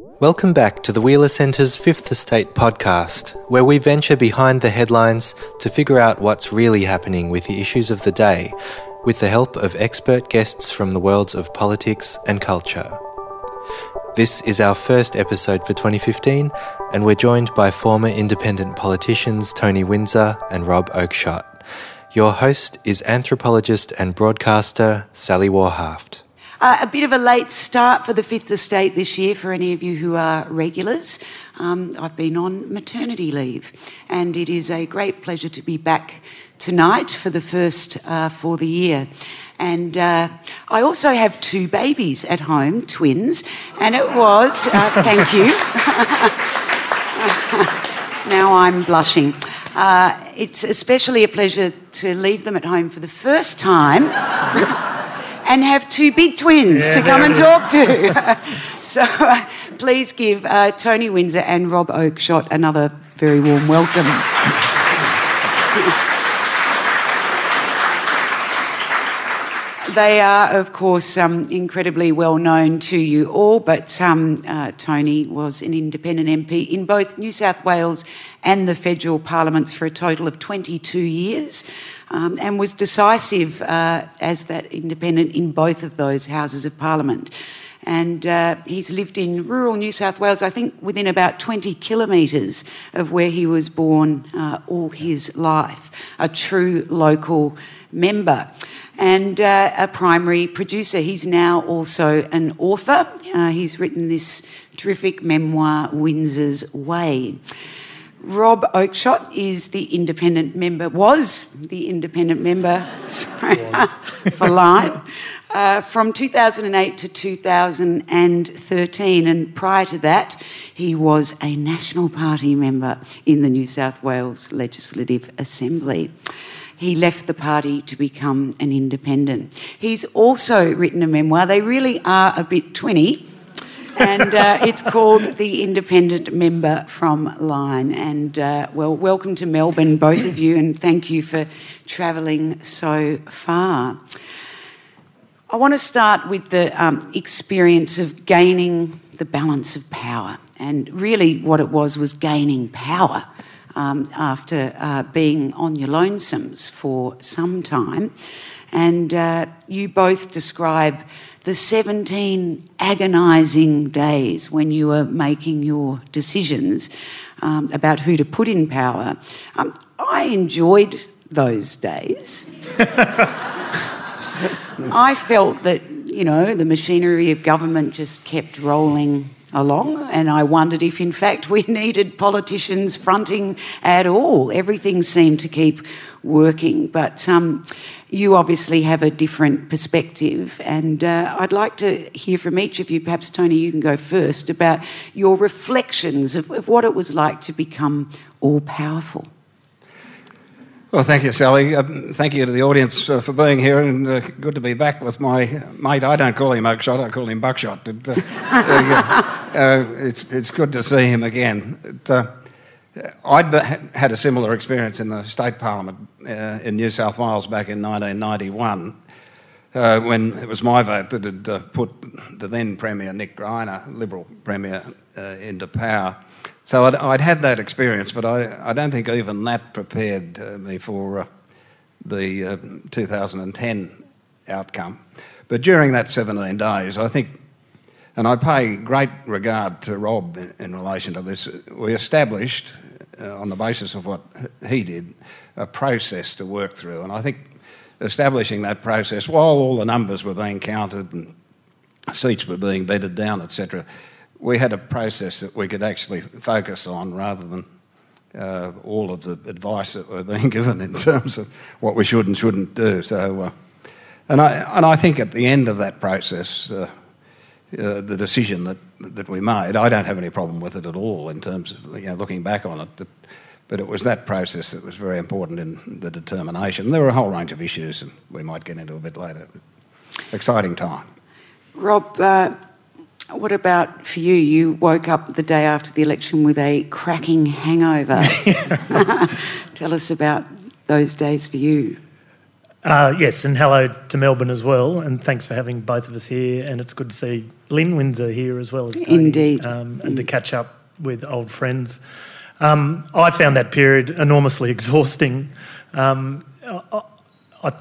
Welcome back to the Wheeler Centre's Fifth Estate podcast, where we venture behind the headlines to figure out what's really happening with the issues of the day, with the help of expert guests from the worlds of politics and culture. This is our first episode for 2015, and we're joined by former independent politicians Tony Windsor and Rob Oakeshott. Your host is anthropologist and broadcaster Sally Warhaft. Uh, a bit of a late start for the Fifth Estate this year for any of you who are regulars. Um, I've been on maternity leave, and it is a great pleasure to be back tonight for the first uh, for the year. And uh, I also have two babies at home, twins, and it was, uh, thank you. now I'm blushing. Uh, it's especially a pleasure to leave them at home for the first time and have two big twins yeah, to come and talk to. so uh, please give uh, Tony Windsor and Rob Oakeshott another very warm welcome. They are, of course, um, incredibly well known to you all, but um, uh, Tony was an independent MP in both New South Wales and the federal parliaments for a total of 22 years um, and was decisive uh, as that independent in both of those Houses of Parliament. And uh, he's lived in rural New South Wales, I think within about 20 kilometres of where he was born uh, all his life, a true local member and uh, a primary producer. He's now also an author. Uh, he's written this terrific memoir, Windsor's Way. Rob Oakeshott is the independent member, was the independent member sorry, for Lyne uh, from 2008 to 2013. And prior to that, he was a National Party member in the New South Wales Legislative Assembly. He left the party to become an independent. He's also written a memoir. They really are a bit twinny and uh, it's called The Independent Member from Lyne. And uh, well, welcome to Melbourne, both of you, and thank you for travelling so far. I want to start with the um, experience of gaining the balance of power. And really, what it was was gaining power um, after uh, being on your lonesomes for some time. And uh, you both describe the 17 agonising days when you were making your decisions um, about who to put in power. Um, I enjoyed those days. I felt that, you know, the machinery of government just kept rolling along, and I wondered if, in fact, we needed politicians fronting at all. Everything seemed to keep working, but um, you obviously have a different perspective, and uh, I'd like to hear from each of you. Perhaps, Tony, you can go first about your reflections of, of what it was like to become all powerful. Well, thank you, Sally. Uh, thank you to the audience uh, for being here, and uh, good to be back with my mate. I don't call him Oakeshott, I call him Buckshot. It, uh, uh, it's, it's good to see him again. It, uh, I'd had a similar experience in the state parliament in New South Wales back in 1991. when it was my vote that had put the then Premier Nick Greiner, Liberal Premier, into power. So I'd, I'd, had that experience, but I, I don't think even that prepared uh, me for uh, the uh, 2010 outcome. But during that 17 days, I think, and I pay great regard to Rob in, in relation to this, we established, uh, on the basis of what he did, a process to work through. And I think establishing that process, while all the numbers were being counted and seats were being bedded down, etc., we had a process that we could actually focus on rather than uh, all of the advice that we're being given in terms of what we should and shouldn't do. So, uh, and I and I think at the end of that process, uh, uh the decision that that we made, I don't have any problem with it at all in terms of you know, looking back on it. That, but it was that process that was very important in the determination. There were a whole range of issues, and we might get into a bit later. Exciting time. Rob, uh, what about for you? You woke up the day after the election with a cracking hangover. Tell us about those days for you. Uh, yes, and hello to Melbourne as well, and thanks for having both of us here. And it's good to see Lynn Windsor here as well as Tony, Indeed. um, and to catch up with old friends. Um, I found that period enormously exhausting. Um, I, I,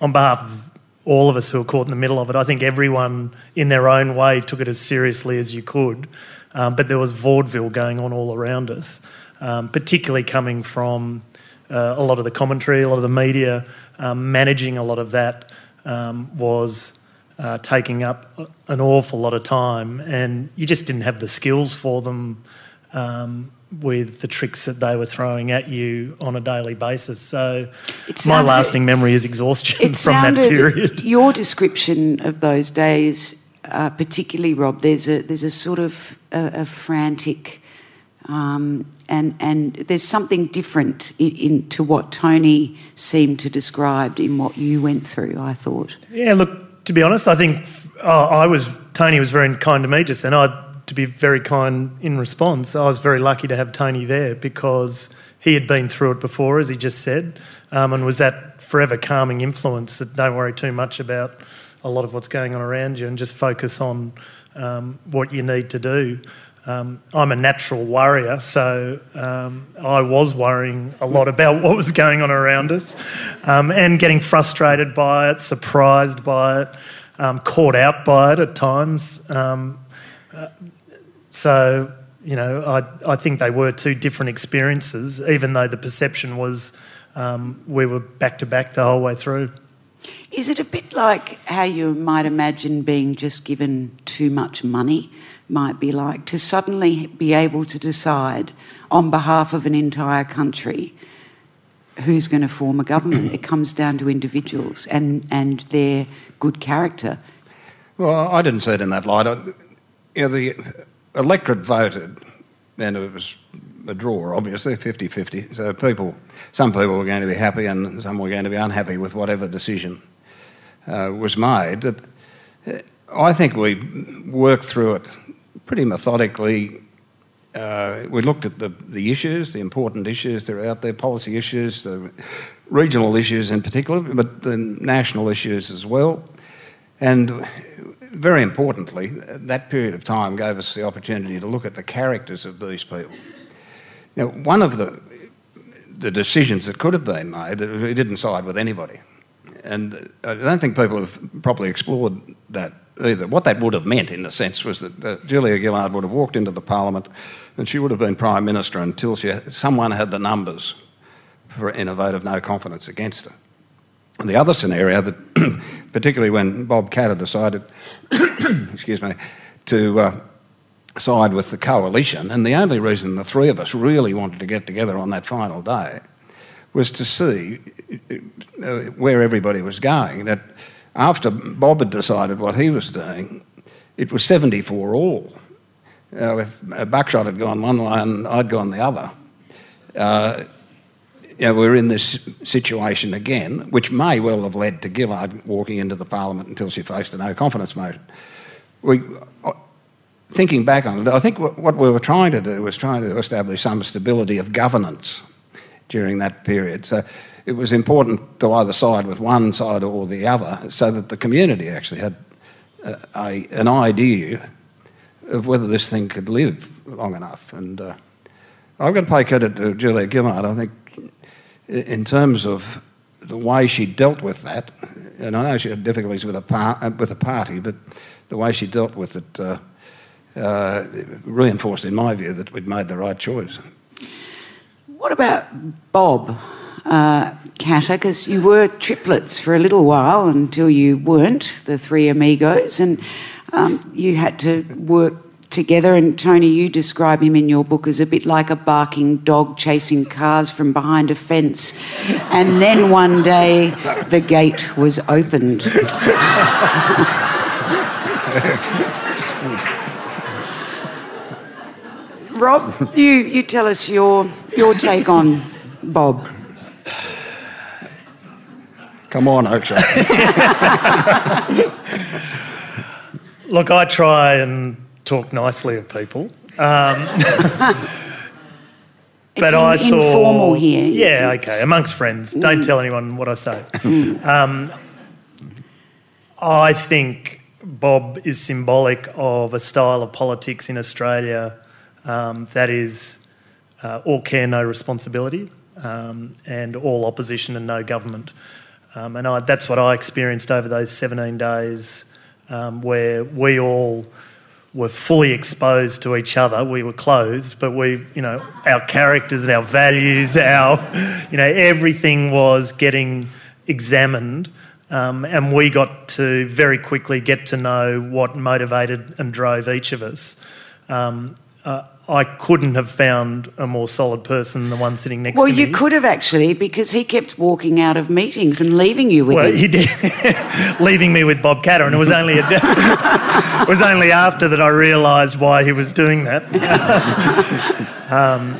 on behalf of all of us who were caught in the middle of it, I think everyone in their own way took it as seriously as you could. Um, but there was vaudeville going on all around us, um, particularly coming from uh, a lot of the commentary, a lot of the media. Um, managing a lot of that um, was uh, taking up an awful lot of time, and you just didn't have the skills for them um, with the tricks that they were throwing at you on a daily basis. So, It my lasting memory is exhaustion from that period. your description of those days, uh, particularly Rob. There's a there's a sort of a, a frantic, um, and and there's something different in, in to what Tony seemed to describe in what you went through. I thought. Yeah, look, to be honest, I think uh, I was Tony was very kind to me just then. I to be very kind in response. I was very lucky to have Tony there because he had been through it before, as he just said, um, and was that forever calming influence that don't worry too much about a lot of what's going on around you and just focus on um, what you need to do. Um, I'm a natural worrier, so um, I was worrying a lot about what was going on around us um, and getting frustrated by it, surprised by it, um, caught out by it at times. Uh, so, you know, I, I think they were two different experiences, even though the perception was um, we were back to back the whole way through. Is it a bit like how you might imagine being just given too much money might be like to suddenly be able to decide on behalf of an entire country who's going to form a government? it comes down to individuals and, and their good character. Well, I didn't see it in that light. I, you know, the electorate voted, and it was a draw, obviously, 50 50. So people, some people were going to be happy and some were going to be unhappy with whatever decision uh, was made. Uh, I think we worked through it pretty methodically. Uh, we looked at the, the issues, the important issues that are out there, policy issues, the regional issues in particular, but the national issues as well. And very importantly, that period of time gave us the opportunity to look at the characters of these people. Now, one of the, the decisions that could have been made, we didn't side with anybody. And I don't think people have properly explored that either. What that would have meant, in a sense, was that uh, Julia Gillard would have walked into the Parliament and she would have been Prime Minister until she, someone had the numbers for, in a vote of no confidence against her. And the other scenario that, particularly when Bob Katter decided, excuse me, to uh, side with the coalition, and the only reason the three of us really wanted to get together on that final day was to see uh, where everybody was going. That after Bob had decided what he was doing, it was 74 all. Uh, if Buckshot had gone one way and I'd gone the other, uh, you know, we're in this situation again, which may well have led to Gillard walking into the Parliament until she faced a no confidence motion. We, uh, thinking back on it, I think what we were trying to do was trying to establish some stability of governance during that period. So it was important to either side with one side or the other so that the community actually had uh, a, an idea of whether this thing could live long enough. And uh, I've got to pay credit to Julia Gillard. I think in terms of the way she dealt with that, and I know she had difficulties with a, par- with a party, but the way she dealt with it uh, uh, reinforced, in my view, that we'd made the right choice. What about Bob uh? Because you were triplets for a little while until you weren't, the three amigos, and um, you had to work together. And Tony, you describe him in your book as a bit like a barking dog chasing cars from behind a fence. And then one day the gate was opened. Rob, you, you tell us your, your take on Bob. Come on, Oakeshott. Look, I try and talk nicely of people. Um, but in- I saw informal here. Yeah, okay, amongst friends. Don't tell anyone what I say. um, I think Bob is symbolic of a style of politics in Australia um, that is uh, all care, no responsibility, um, and all opposition and no government. Um, and I, that's what I experienced over those 17 days, um, where we all were fully exposed to each other. We were closed, but we, you know, our characters, our values, our, you know, everything was getting examined. Um, and we got to very quickly get to know what motivated and drove each of us. Um, uh, I couldn't have found a more solid person than the one sitting next Well, to me. Well, you could have actually, because he kept walking out of meetings and leaving you with Well, him. he did, leaving me with Bob Katter, and it was only a, it was only after that I realised why he was doing that. um,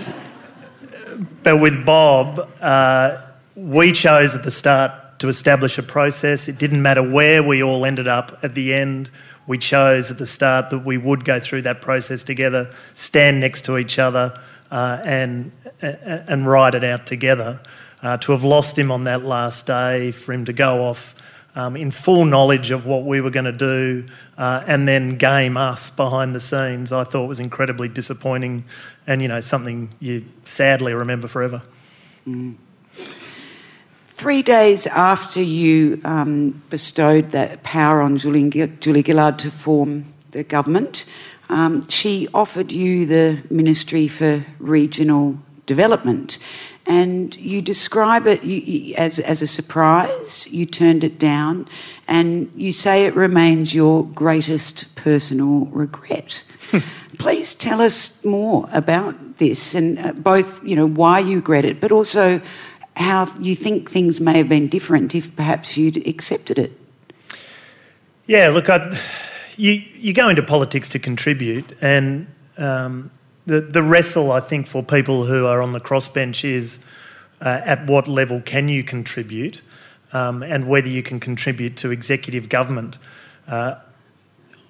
but with Bob, uh, we chose at the start to establish a process. It didn't matter where we all ended up at the end. We chose at the start that we would go through that process together, stand next to each other, uh, and and ride it out together. Uh, to have lost him on that last day, for him to go off um, in full knowledge of what we were going to do, uh, and then game us behind the scenes, I thought was incredibly disappointing, and you know something you sadly remember forever. Three days after you um, bestowed that power on Julie, Julie Gillard to form the government, um, she offered you the Ministry for Regional Development. And you describe it you, you- as, as a surprise, you turned it down, and you say it remains your greatest personal regret. Please tell us more about this and uh, both, you know, why you regret it, but also how you think things may have been different if perhaps you'd accepted it. Yeah, look, I, you you go into politics to contribute, and um, the the wrestle I think for people who are on the crossbench is uh, at what level can you contribute, um, and whether you can contribute to executive government. Uh,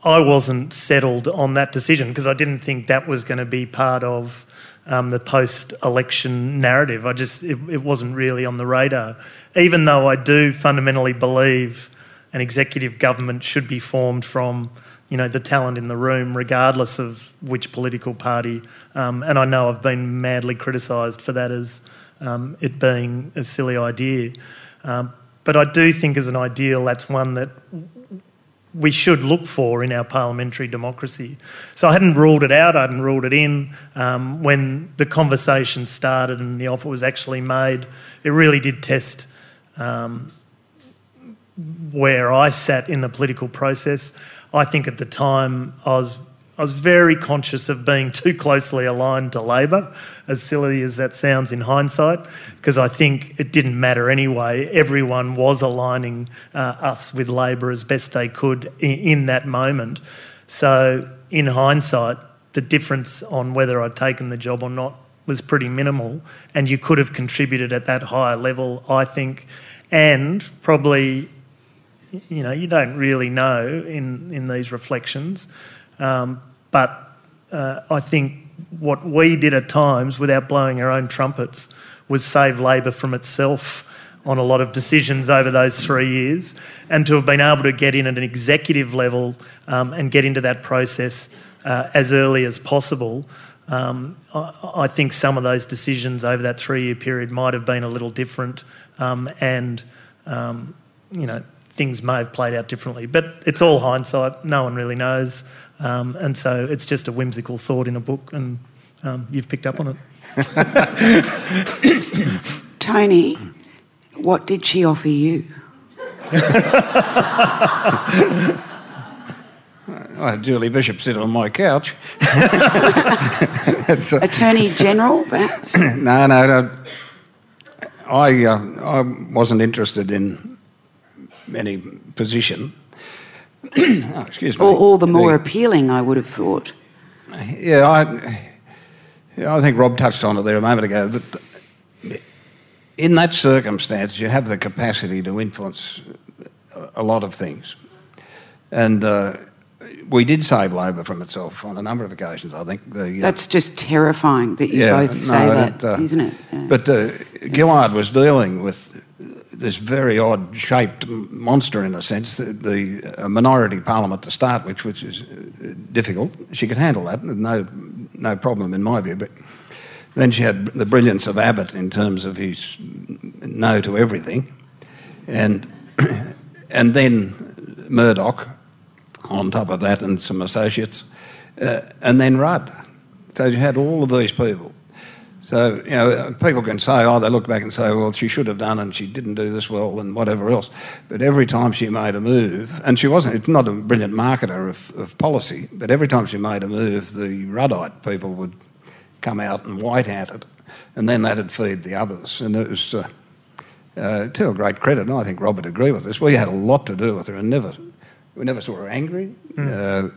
I wasn't settled on that decision because I didn't think that was going to be part of um, the post-election narrative. I just it, it wasn't really on the radar, even though I do fundamentally believe an executive government should be formed from you know the talent in the room, regardless of which political party. Um, and I know I've been madly criticised for that as um, it being a silly idea. Um, but I do think, as an ideal, that's one that we should look for in our parliamentary democracy. So I hadn't ruled it out, I hadn't ruled it in. Um, when the conversation started and the offer was actually made, it really did test um, where I sat in the political process. I think at the time I was I was very conscious of being too closely aligned to Labor, as silly as that sounds in hindsight, because I think it didn't matter anyway. Everyone was aligning uh, us with Labor as best they could in, in that moment. So, in hindsight, the difference on whether I'd taken the job or not was pretty minimal, and you could have contributed at that higher level, I think, and probably you know, you don't really know in, in these reflections. Um, but uh, I think what we did at times, without blowing our own trumpets, was save Labor from itself on a lot of decisions over those three years. And to have been able to get in at an executive level um, and get into that process uh, as early as possible. Um, I, I think some of those decisions over that three year period might have been a little different, um, and um, you know, things may have played out differently. But it's all hindsight, no one really knows. Um, and so it's just a whimsical thought in a book, and um, you've picked up on it. Tony, what did she offer you? I had Julie Bishop sit on my couch. That's, Attorney General, perhaps? no, no, no. I, uh, I wasn't interested in any position. oh, excuse me. Or all the more The- appealing, I would have thought. Yeah, I, I think Rob touched on it there a moment ago. That in that circumstance, you have the capacity to influence a lot of things, and uh, we did save Labor from itself on a number of occasions. I think the, uh, that's just terrifying that you yeah, both say no, that, uh, not it? Yeah. But uh, Gillard was dealing with this very odd shaped monster in a sense, the, the minority parliament to start with, which is uh, difficult. She could handle that, no, no problem in my view. But then she had the brilliance of Abbott in terms of his no to everything, and and then Murdoch on top of that, and some associates, uh, and then Rudd. So you had all of these people so, you know, people can say, oh, they look back and say, well, she should have done and she didn't do this well and whatever else. But every time she made a move, and she wasn't, it's not a brilliant marketer of, of policy, but every time she made a move, the Ruddite people would come out and white-ant it, and then that'd feed the others. And it was, uh, uh, to her great credit, and I think Rob would agree with this, we had a lot to do with her and never, we never saw her angry. Mm. Uh,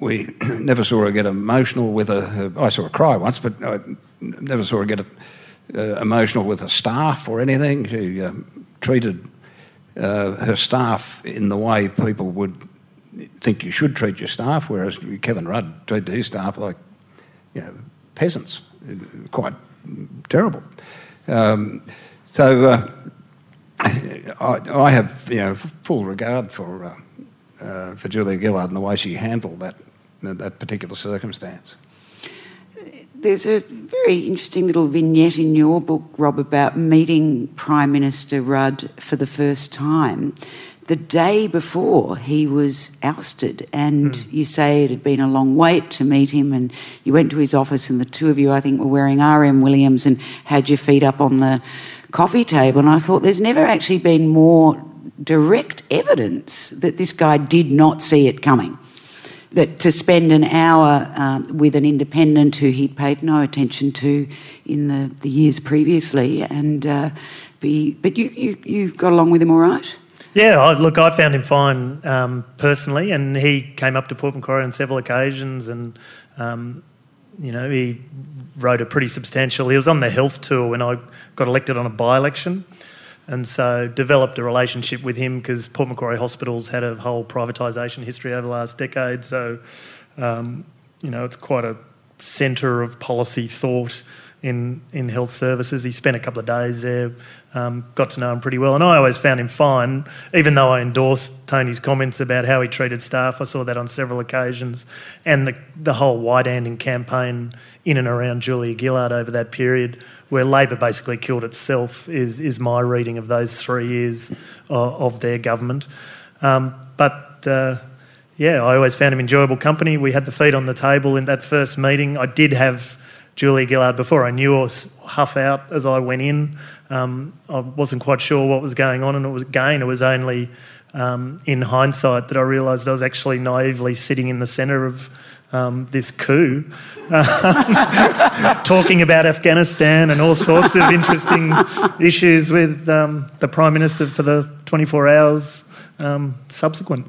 we never saw her get emotional with a. I saw her cry once, but I never saw her get uh, emotional with a staff or anything. She uh, treated uh, her staff in the way people would think you should treat your staff, whereas Kevin Rudd treated his staff like you know, peasants. Quite terrible. Um, so uh, I, I, have you know, full regard for uh, for Julia Gillard and the way she handled that, that particular circumstance. There's a very interesting little vignette in your book, Rob, about meeting Prime Minister Rudd for the first time the day before he was ousted. And mm. you say it had been a long wait to meet him, and you went to his office, and the two of you, I think, were wearing RM Williams and had your feet up on the coffee table. And I thought there's never actually been more direct evidence that this guy did not see it coming. That to spend an hour uh, with an independent who he'd paid no attention to in the, the years previously, and uh, be, but you, you, you got along with him all right? Yeah, I, look, I found him fine um, personally, and he came up to Port Macquarie on several occasions, and um, you know he wrote a pretty substantial. He was on the health tour when I got elected on a by-election, and so developed a relationship with him because Port Macquarie Hospitals had a whole privatisation history over the last decade. So, um, you know, it's quite a centre of policy thought in in health services. He spent a couple of days there, um, got to know him pretty well, and I always found him fine, even though I endorsed Tony's comments about how he treated staff. I saw that on several occasions, and the the whole white-anting campaign in and around Julia Gillard over that period where Labor basically killed itself, is, is my reading of those three years of, of their government. Um, but uh, yeah, I always found him enjoyable company. We had the feet on the table in that first meeting. I did have Julia Gillard before I knew her huff out as I went in. Um, I wasn't quite sure what was going on, and it was again, it was only um, in hindsight that I realised I was actually naively sitting in the centre of um, this coup, talking about Afghanistan and all sorts of interesting issues with um, the Prime Minister for the 24 hours um, subsequent.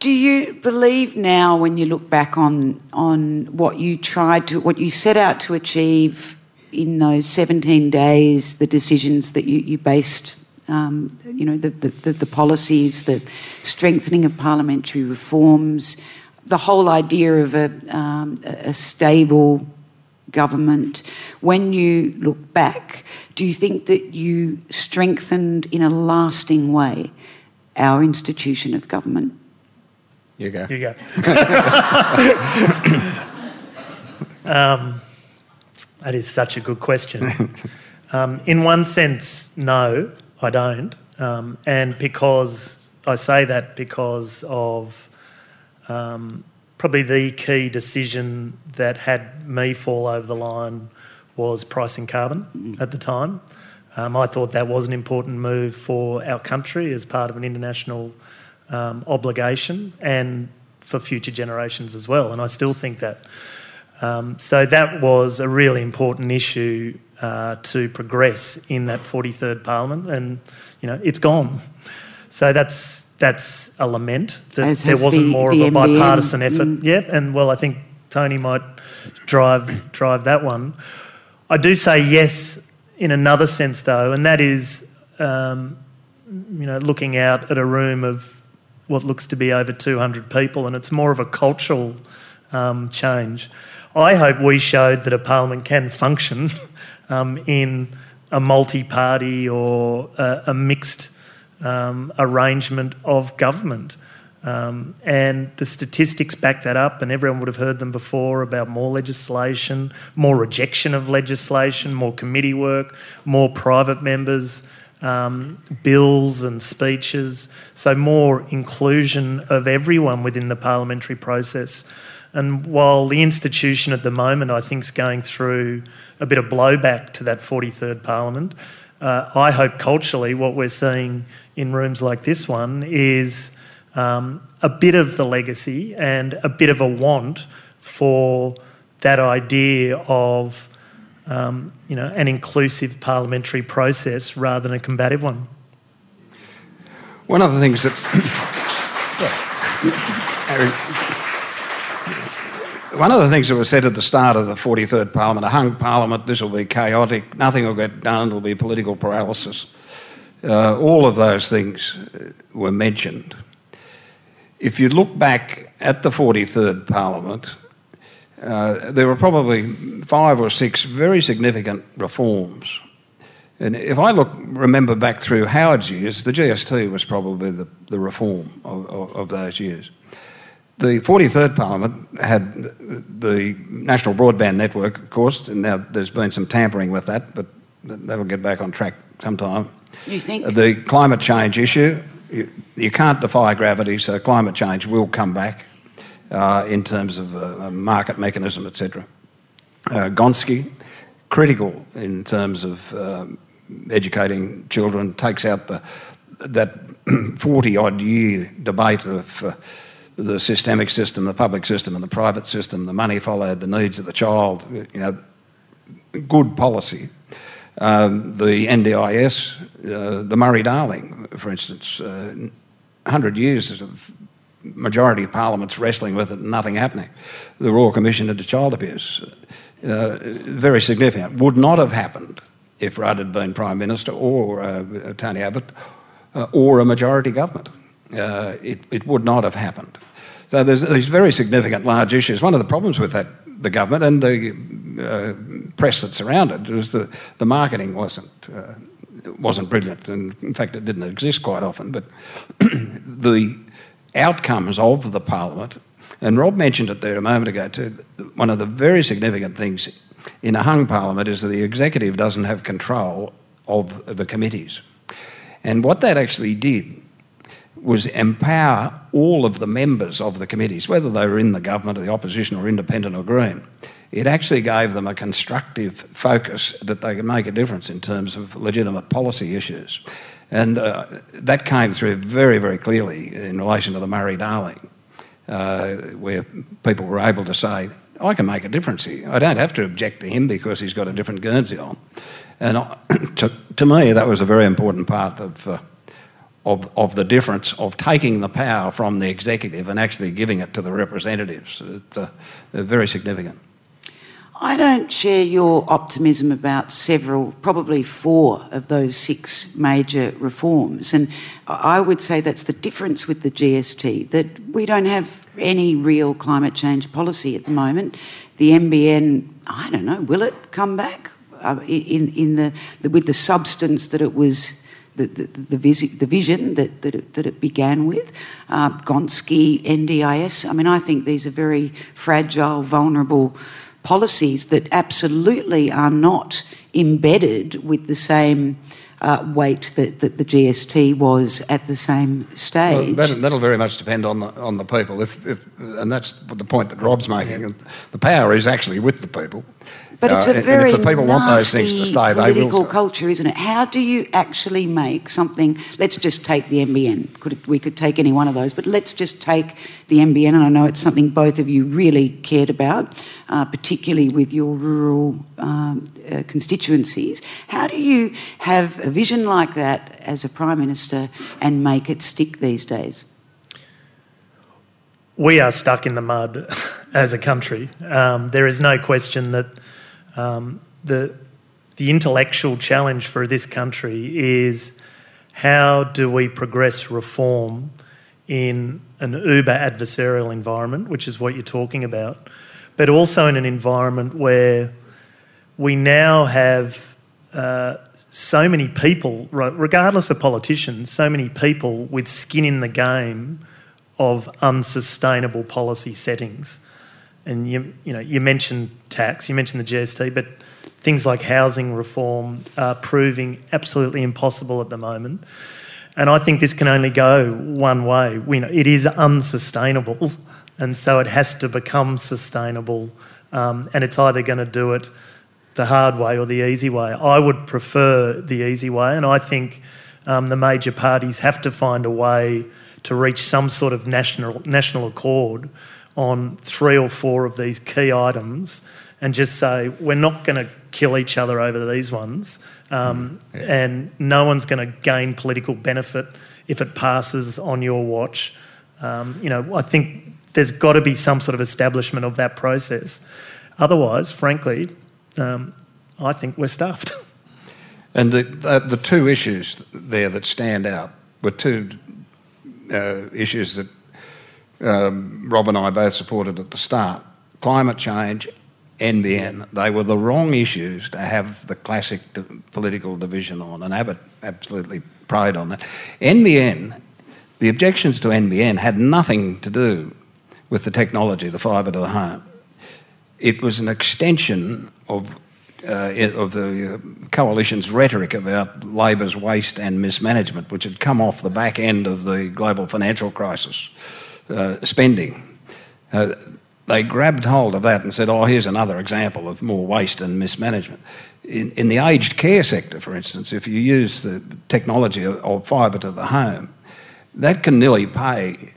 Do you believe now, when you look back on on what you tried to, what you set out to achieve in those 17 days, the decisions that you, you based um, you know, the, the, the, policies, the strengthening of parliamentary reforms, the whole idea of a, um, a stable government. When you look back, do you think that you strengthened in a lasting way our institution of government? You go. You go. um, that is such a good question. Um, in one sense, no. I don't. Um, and because I say that because of um, probably the key decision that had me fall over the line was pricing carbon mm. at the time. Um, I thought that was an important move for our country as part of an international um, obligation and for future generations as well. And I still think that. Um, so that was a really important issue uh, to progress in that 43rd Parliament, and you know it's gone. So that's that's a lament that As there wasn't the, more the of a NBN. bipartisan effort. Mm. Yeah, and well, I think Tony might drive drive that one. I do say yes in another sense though, and that is, um, you know, looking out at a room of what looks to be over 200 people, and it's more of a cultural um, change. I hope we showed that a parliament can function um, in a multi party or a, a mixed um, arrangement of government. Um, and the statistics back that up, and everyone would have heard them before about more legislation, more rejection of legislation, more committee work, more private members, um, bills and speeches. So, more inclusion of everyone within the parliamentary process. And while the institution at the moment, I think, is going through a bit of blowback to that 43rd Parliament, uh, I hope culturally what we're seeing in rooms like this one is um, a bit of the legacy and a bit of a want for that idea of um, you know, an inclusive parliamentary process rather than a combative one. One of the things that one of the things that was said at the start of the 43rd Parliament, a hung Parliament, this will be chaotic, nothing will get done, it'll be political paralysis. Uh, all of those things uh, were mentioned. If you look back at the 43rd Parliament, uh, there were probably five or six very significant reforms. And if I look, remember back through Howard's years, the GST was probably the, the reform of, of, of those years. The 43rd Parliament had the National Broadband Network, of course, and now there's been some tampering with that, but that'll get back on track sometime. You think? The climate change issue, you, you can't defy gravity, so climate change will come back uh, in terms of uh, market mechanism, etc. Uh, Gonski, critical in terms of um, educating children, takes out the, that 40 odd year debate of uh, the systemic system, the public system, and the private system. The money followed the needs of the child. You know, good policy. Um, the NDIS, uh, the Murray Darling, for instance, uh, 100 years of majority of parliaments wrestling with it and nothing happening. The Royal Commission into Child Abuse, uh, very significant. Would not have happened if Rudd had been Prime Minister or uh, Tony Abbott uh, or a majority government. Uh, it, it would not have happened. So there's these very significant large issues. One of the problems with that, the government and the uh, press that surrounded it, was that the marketing wasn't uh, wasn't brilliant, and in fact, it didn't exist quite often. But the outcomes of the parliament, and Rob mentioned it there a moment ago too. One of the very significant things in a hung parliament is that the executive doesn't have control of the committees, and what that actually did was empower all of the members of the committees, whether they were in the government or the opposition or independent or green. It actually gave them a constructive focus that they could make a difference in terms of legitimate policy issues. And uh, that came through very, very clearly in relation to the Murray Darling, uh, where people were able to say, I can make a difference here. I don't have to object to him because he's got a different Guernsey on. And to, to me, that was a very important part of. Uh, of, of the difference of taking the power from the executive and actually giving it to the representatives. It's uh, very significant. I don't share your optimism about several, probably four of those six major reforms. And I would say that's the difference with the GST, that we don't have any real climate change policy at the moment. The NBN, I don't know, will it come back uh, in, in the, the, with the substance that it was the, the, the, visi- the vision that, that, it, that it began with. Uh, Gonski, NDIS. I mean, I think these are very fragile, vulnerable policies that absolutely are not embedded with the same uh, weight that, that the GST was at the same stage. Well, that, will very much depend on the, on the people, if, if, and that's the point that Rob's making. The power is actually with the people. But it's a very if the people want those things to stay, political culture, isn't it? How do you actually make something? Let's just take the NBN. Could, we could take any one of those, but let's just take the NBN. And I know it's something both of you really cared about, uh, particularly with your rural um, uh, constituencies. How do you have a vision like that as a prime minister and make it stick these days? We are stuck in the mud as a country. Um, there is no question that um, the, the intellectual challenge for this country is how do we progress reform in an uber adversarial environment, which is what you're talking about, but also in an environment where we now have uh, so many people, regardless of politicians, so many people with skin in the game of unsustainable policy settings. And you, you know, you mentioned tax, you mentioned the GST, but things like housing reform are proving absolutely impossible at the moment. And I think this can only go one way. We know it is unsustainable, and so it has to become sustainable. Um, and it's either going to do it the hard way or the easy way. I would prefer the easy way, and I think um, the major parties have to find a way to reach some sort of national national accord on three or four of these key items, and just say we're not going to kill each other over these ones, um, mm, yeah. and no one's going to gain political benefit if it passes on your watch. Um, you know, I think there's got to be some sort of establishment of that process. Otherwise, frankly, um, I think we're stuffed. And the, the, the, two issues there that stand out were two uh, issues that um, Rob and I both supported at the start climate change, NBN. They were the wrong issues to have the classic political division on, and Abbott absolutely preyed on that. NBN, the objections to NBN had nothing to do with the technology, the fibre to the home. It was an extension of uh, of the uh, coalition's rhetoric about Labor's waste and mismanagement, which had come off the back end of the global financial crisis uh, spending. Uh, they grabbed hold of that and said, oh, here's another example of more waste and mismanagement. In, in the aged care sector, for instance, if you use the technology of, of fibre to the home, that can nearly pay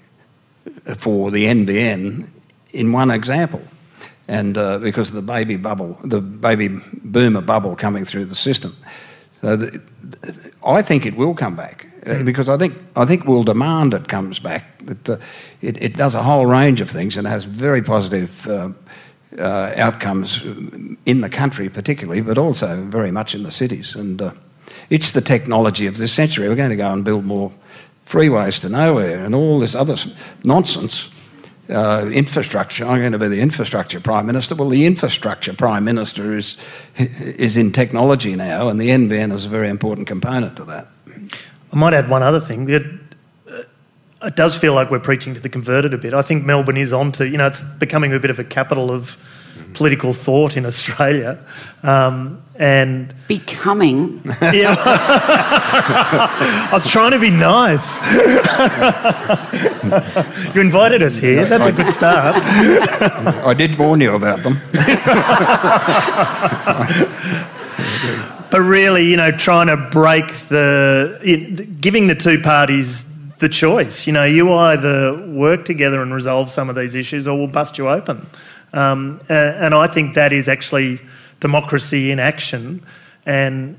for the NBN in one example and uh, because of the baby bubble, the baby boomer bubble coming through the system. So the, I think it will come back uh, because I think I think we'll demand it comes back. That uh, it, it, does a whole range of things and has very positive uh, uh outcomes in the country, particularly, but also very much in the cities. And uh, it's the technology of this century. We're going to go and build more freeways to nowhere and all this other nonsense uh, infrastructure. I'm going to be the infrastructure prime minister. Well, the infrastructure prime minister is is in technology now, and the NBN is a very important component to that. I might add one other thing. It, uh, it does feel like we're preaching to the converted a bit. I think Melbourne is onto. You know, it's becoming a bit of a capital of political thought in Australia. Um, and becoming. Yeah. I was trying to be nice. you invited us here. That's a good start. I did warn you about them. but really, you know, trying to break the, giving the two parties the choice. You know, you either work together and resolve some of these issues, or we'll bust you open. Um, and I think that is actually democracy in action. And,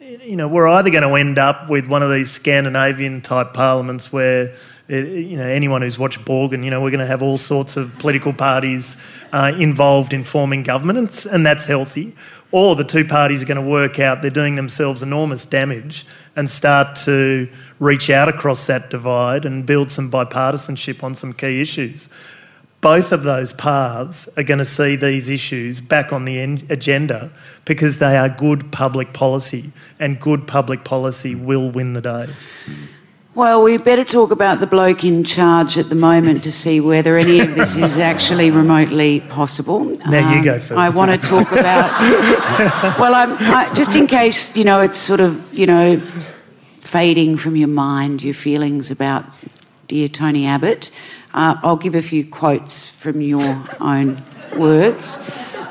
you know, we're either going to end up with one of these Scandinavian type parliaments where, eh, you know, anyone who's watched Borgen, you know, we're going to have all sorts of political parties uh, involved in forming governments, and that's healthy. Or the two parties are going to work out they're doing themselves enormous damage and start to reach out across that divide and build some bipartisanship on some key issues both of those paths are going to see these issues back on the agenda because they are good public policy, and good public policy will win the day. Well, we better talk about the bloke in charge at the moment to see whether any of this is actually remotely possible. Now um, you go um, first. I want to talk about. well, I'm, I, just in case you know it's sort of you know fading from your mind your feelings about dear Tony Abbott. Uh, I'll give a few quotes from your own words.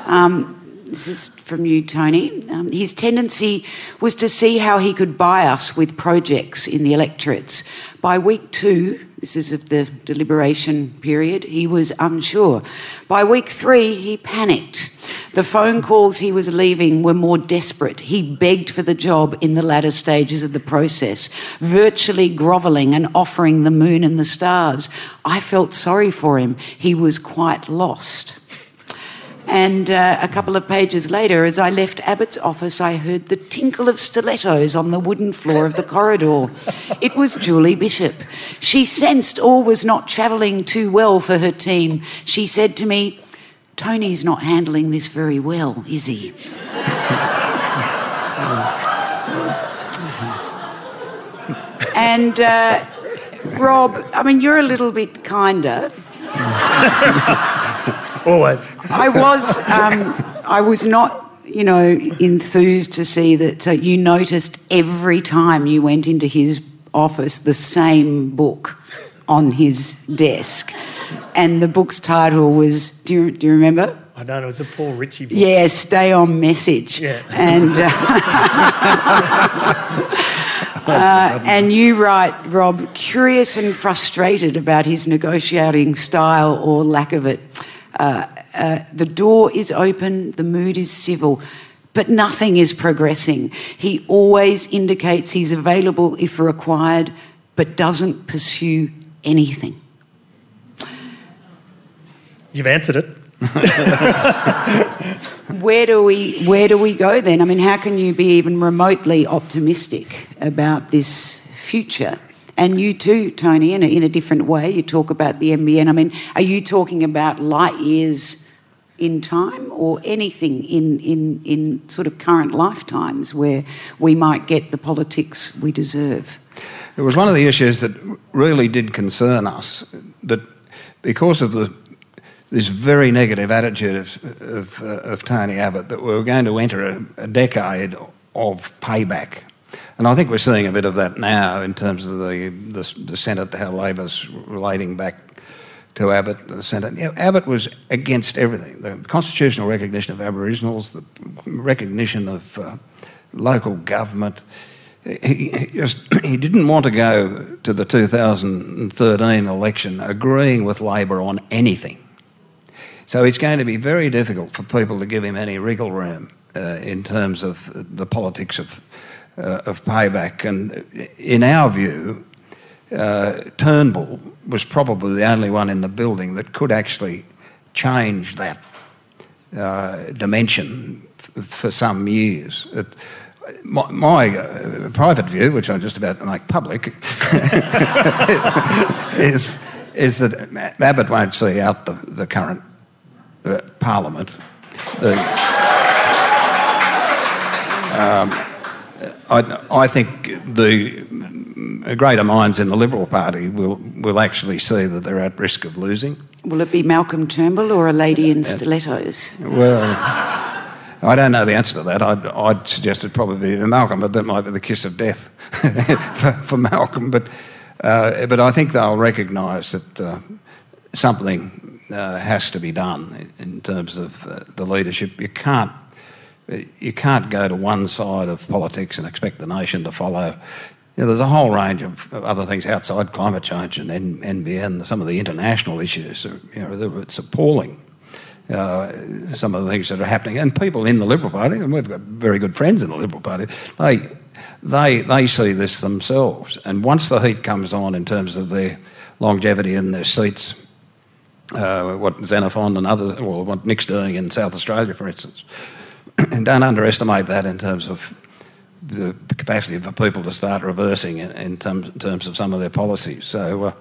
Um, this is from you, Tony. Um, his tendency was to see how he could buy us with projects in the electorates. By week two, this is of the deliberation period, he was unsure. By week three, he panicked. The phone calls he was leaving were more desperate. He begged for the job in the latter stages of the process, virtually grovelling and offering the moon and the stars. I felt sorry for him. He was quite lost. And uh, a couple of pages later, as I left Abbott's office, I heard the tinkle of stilettos on the wooden floor of the corridor. It was Julie Bishop. She sensed all was not travelling too well for her team. She said to me, Tony's not handling this very well, is he? and uh, Rob, I mean, you're a little bit kinder. Always. I was, um, I was not, you know, enthused to see that uh, you noticed every time you went into his office the same book on his desk, and the book's title was. Do you, do you remember? I don't know. It was a Paul Ritchie book. Yeah, stay on message. Yeah. And. Uh, Uh, and you write, Rob, curious and frustrated about his negotiating style or lack of it. Uh, uh, the door is open, the mood is civil, but nothing is progressing. He always indicates he's available if required, but doesn't pursue anything. You've answered it. where do we where do we go then? I mean, how can you be even remotely optimistic about this future? And you too, Tony, in a, in a different way, you talk about the NBN. I mean, are you talking about light years in time or anything in, in, in sort of current lifetimes where we might get the politics we deserve? It was one of the issues that really did concern us that because of the this very negative attitude of, of, uh, of Tony Abbott that we were going to enter a, a, decade of payback. And I think we're seeing a bit of that now in terms of the, the, the Senate, how Labor's relating back to Abbott, the Senate. You know, Abbott was against everything the constitutional recognition of Aboriginals, the recognition of uh, local government. He, just, he didn't want to go to the 2013 election agreeing with Labor on anything. So it's going to be very difficult for people to give him any wriggle room uh, in terms of the politics of, uh, of payback. And in our view, uh, Turnbull was probably the only one in the building that could actually change that uh, dimension f- for some years. It, my, my uh, private view, which I'm just about to make public, is, is that Abbott won't see out the, the current uh, Parliament. um, I, I, think the greater minds in the Liberal Party will, will actually see that they're at risk of losing. Will it be Malcolm Turnbull or a lady in stilettos? Well, I don't know the answer to that. I'd, I'd suggest it probably be Malcolm, but that might be the kiss of death for, for, Malcolm. But, uh, but I think they'll recognise that uh, something uh, has to be done in terms of uh, the leadership. You can't you can't go to one side of politics and expect the nation to follow. You know, there's a whole range of, other things outside climate change and NBN. Some of the international issues, are, you know, it's appalling. Uh, some of the things that are happening, and people in the Liberal Party, and we've got very good friends in the Liberal Party, they they they see this themselves. And once the heat comes on in terms of their longevity in their seats, uh, what Xenophon and others, well, what Nick's doing in South Australia, for instance. and don't underestimate that in terms of the capacity for people to start reversing in, in, terms, in terms, of some of their policies. So uh,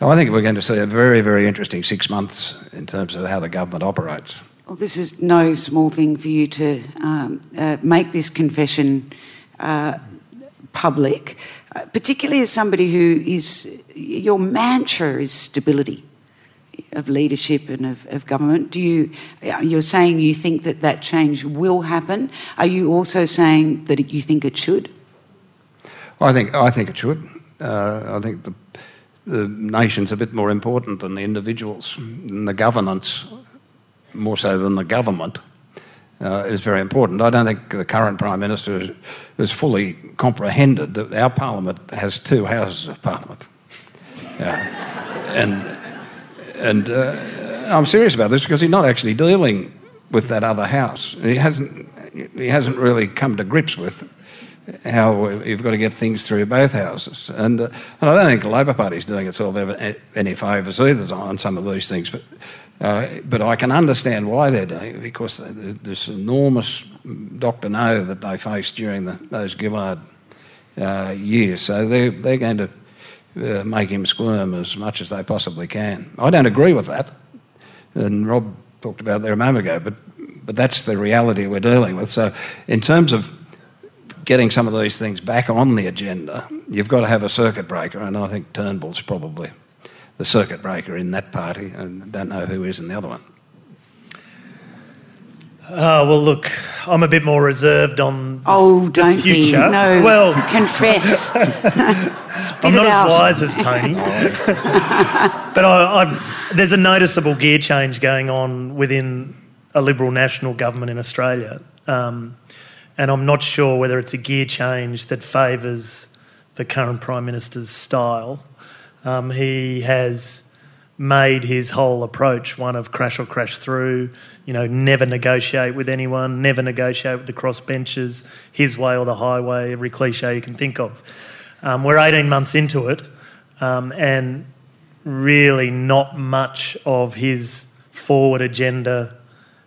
I think we're going to see a very, very interesting six months in terms of how the government operates. Well, this is no small thing for you to um, uh, make this confession uh, public, uh, particularly as somebody who is, your mantra is stability of leadership and of, of, government. Do you? You're saying you think that that change will happen. Are you also saying that you think it should? I think I think it should. Uh, I think the the nation's a bit more important than the individuals, and the governance more so than the government. Uh, is very important. I don't think the current Prime Minister has fully comprehended that our Parliament has two houses of Parliament. Uh, and and uh, I'm serious about this because he's not actually dealing with that other house. He hasn't, he hasn't really come to grips with how you've got to get things through both houses. And, uh, and I don't think the Labor Party's doing itself any favours either on some of these things. But Uh, but I can understand why they're doing it because this enormous Dr. No that they faced during the, those Gillard uh, years. So they're, they're going to uh, make him squirm as much as they possibly can. I don't agree with that. And Rob talked about that a moment ago, but, but that's the reality we're dealing with. So, in terms of getting some of these things back on the agenda, you've got to have a circuit breaker, and I think Turnbull's probably the circuit breaker in that party, and I don't know who is in the other one. Uh, well, look, I'm a bit more reserved on oh, don't future. be no. Well, confess. I'm not out. as wise as Tony, but I, I, there's a noticeable gear change going on within a Liberal national government in Australia, um, and I'm not sure whether it's a gear change that favours the current Prime Minister's style. Um, he has made his whole approach one of crash or crash through, you know, never negotiate with anyone, never negotiate with the crossbenchers, his way or the highway, every cliche you can think of. Um, we're 18 months into it, um, and really not much of his forward agenda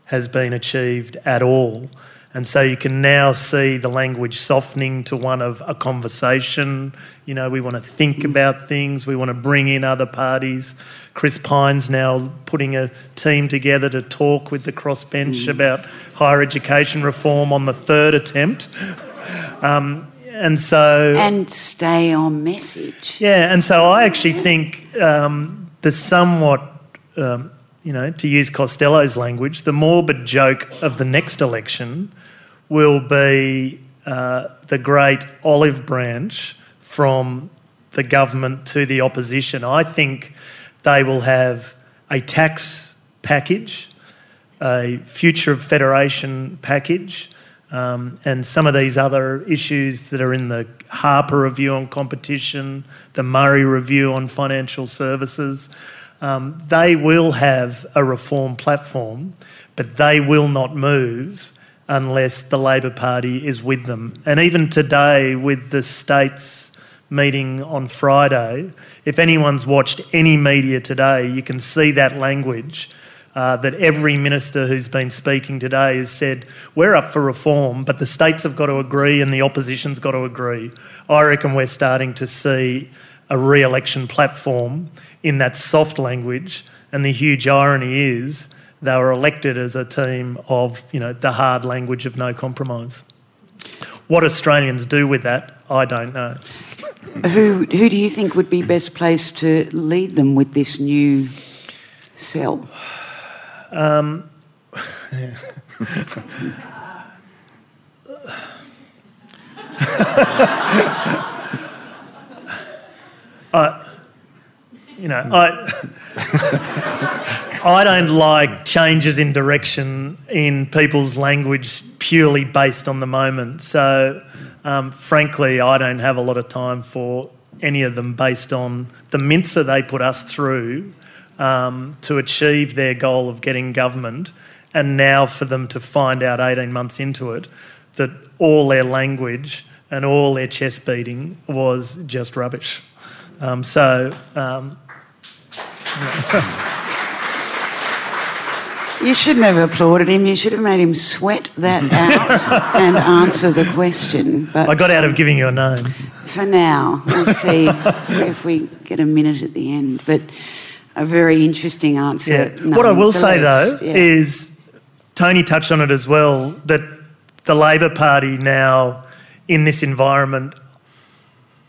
has been achieved at all. And so you can now see the language softening to one of a conversation. You know, we want to think about things, we want to bring in other parties. Chris Pyne's now putting a team together to talk with the crossbench mm. about higher education reform on the third attempt. Um, and so. And stay on message. Yeah, and so I actually think um, the somewhat. Um, you know, to use Costello's language, the morbid joke of the next election will be uh, the great olive branch from the government to the opposition. I think they will have a tax package, a future of federation package, um, and some of these other issues that are in the Harper review on competition, the Murray review on financial services. Um, they will have a reform platform, but they will not move unless the Labor Party is with them. And even today, with the states meeting on Friday, if anyone's watched any media today, you can see that language. Uh, that every minister who's been speaking today has said, We're up for reform, but the states have got to agree and the opposition's got to agree. I reckon we're starting to see a re election platform in that soft language, and the huge irony is they were elected as a team of, you know, the hard language of no compromise. What Australians do with that, I don't know. Who, who do you think would be best placed to lead them with this new cell? Um, yeah. I, you know, I. I don't like changes in direction in people's language purely based on the moment. So, um, frankly, I don't have a lot of time for any of them based on the mincer they put us through um, to achieve their goal of getting government, and now for them to find out 18 months into it that all their language and all their chest beating was just rubbish. Um, so. Um, You shouldn't have applauded him. You should have made him sweat that out and answer the question. But I got out of giving you a name. For now, we'll see, see if we get a minute at the end. But a very interesting answer. Yeah. what I will say though yeah. is Tony touched on it as well that the Labor Party now in this environment,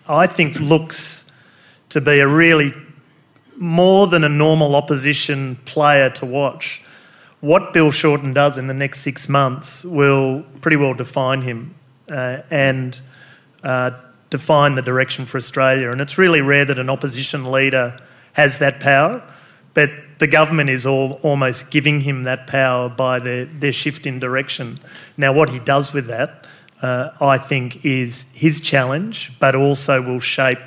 I think, looks to be a really more than a normal opposition player to watch what Bill Shorten does in the next six months will pretty well define him uh, and uh, define the direction for Australia. And it's really rare that an opposition leader has that power, but the government is all, almost giving him that power by their, their shift in direction. Now, what he does with that, uh, I think, is his challenge, but also will shape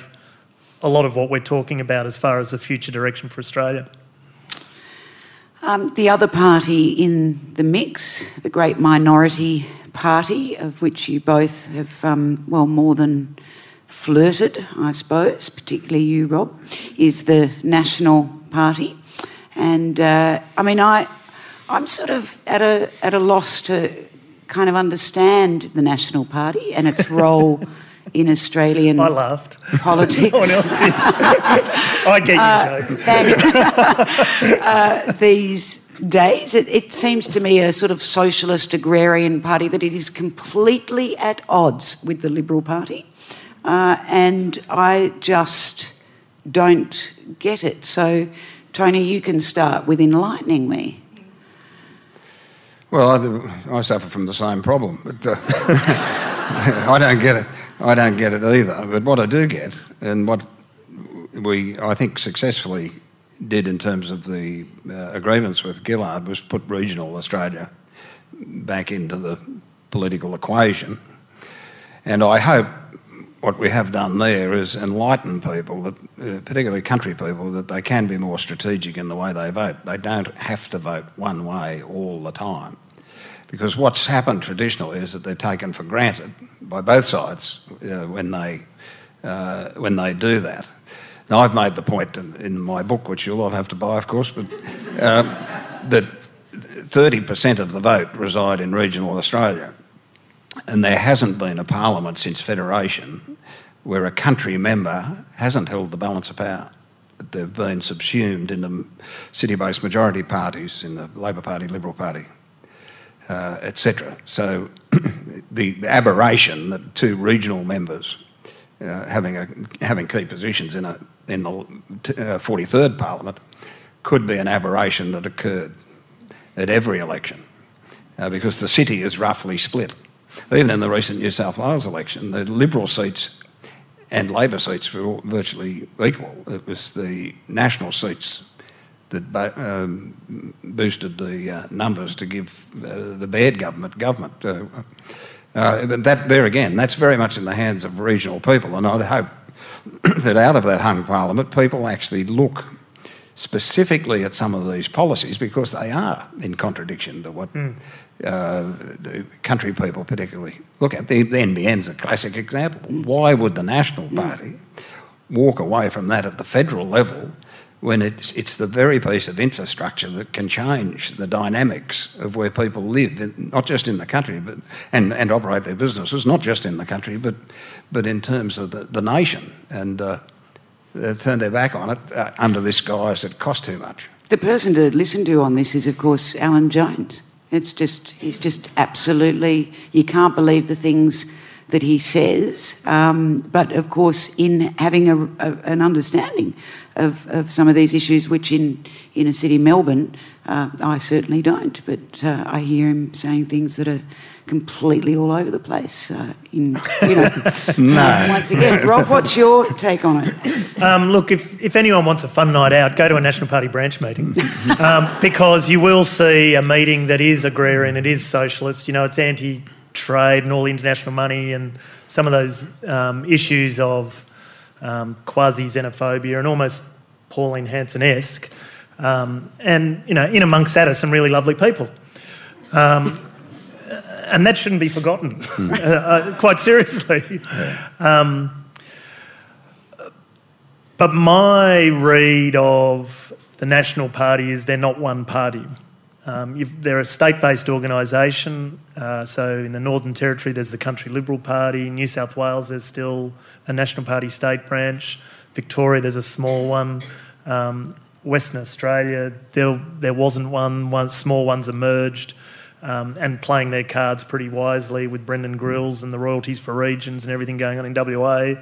a lot of what we're talking about as far as the future direction for Australia. Um, the other party in the mix, the great minority party, of which you both have, um, well, more than flirted, I suppose, particularly you, Rob, is the National Party. And uh, I mean, I, I'm sort of at a, at a loss to kind of understand the National Party and its role in Australian I laughed. politics. No one else did. I get your joke. and, uh, these days. It, it, seems to me a sort of socialist agrarian party that it is completely at odds with the Liberal Party. Uh, and I just don't get it. So, Tony, you can start with enlightening me. Well, I, I suffer from the same problem, but uh, I don't get it. I don't get it either. But what I do get, and what we, I think, successfully did in terms of the uh, agreements with Gillard was put regional Australia back into the political equation. And I hope what we have done there is enlighten people, that, uh, particularly country people, that they can be more strategic in the way they vote. They don't have to vote one way all the time. Because what's happened traditionally is that they're taken for granted by both sides uh, when, they, uh, when they do that. Now, I've made the point in, in my book, which you'll all have to buy, of course, but uh, that 30% of the vote reside in regional Australia. And there hasn't been a parliament since Federation where a country member hasn't held the balance of power. They've been subsumed in the city based majority parties, in the Labor Party, Liberal Party, uh, etc. So the aberration that two regional members uh, having, a, having key positions in, a, in the uh, 43rd Parliament could be an aberration that occurred at every election uh, because the city is roughly split. Even in the recent New South Wales election, the Liberal seats and Labor seats were virtually equal. It was the national seats that um, boosted the uh, numbers to give uh, the Baird government government. Uh, uh, but that there again, that's very much in the hands of regional people, and I'd hope that out of that hung parliament, people actually look specifically at some of these policies because they are in contradiction to what mm. uh, the country people particularly look at. The, the NBN's a classic example. Why would the National Party walk away from that at the federal level when it's, it's the very piece of infrastructure that can change the dynamics of where people live, not just in the country, but and, and operate their businesses, not just in the country, but but in terms of the, the nation. And uh, they turned their back on it uh, under this guise that cost too much. The person to listen to on this is, of course, Alan Jones. It's just he's just absolutely you can't believe the things that he says. Um, but of course, in having a, a, an understanding of, of some of these issues, which in inner city Melbourne, uh, I certainly don't. But uh, I hear him saying things that are completely all over the place. Uh, in you know, no. once again, Rob, what's your take on it? Um, look, if, if anyone wants a fun night out, go to a National Party branch meeting um, because you will see a meeting that is agrarian, it is socialist. You know, it's anti trade and all the international money and some of those um, issues of um, quasi xenophobia and almost Pauline Hanson esque. Um, and, you know, in amongst that are some really lovely people. Um, and that shouldn't be forgotten, mm. uh, uh, quite seriously. Um, but my read of the National Party is they're not one party. Um, they're a state based organisation. Uh, so in the Northern Territory, there's the Country Liberal Party. In New South Wales, there's still a National Party state branch. Victoria, there's a small one. Um, Western Australia, there, there wasn't one. One small ones emerged. Um, and playing their cards pretty wisely with Brendon Grylls and the royalties for regions and everything going on in WA.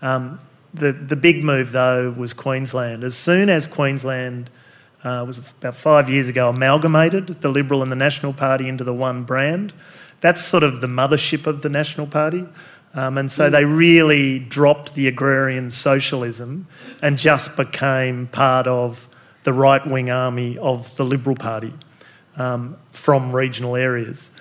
Um, the, the big move, though, was Queensland. As soon as Queensland uh, was about five years ago, amalgamated the Liberal and the National Party into the one brand. That's sort of the mothership of the National Party. Um, and so they really dropped the agrarian socialism and just became part of the right wing army of the Liberal Party um, from regional areas.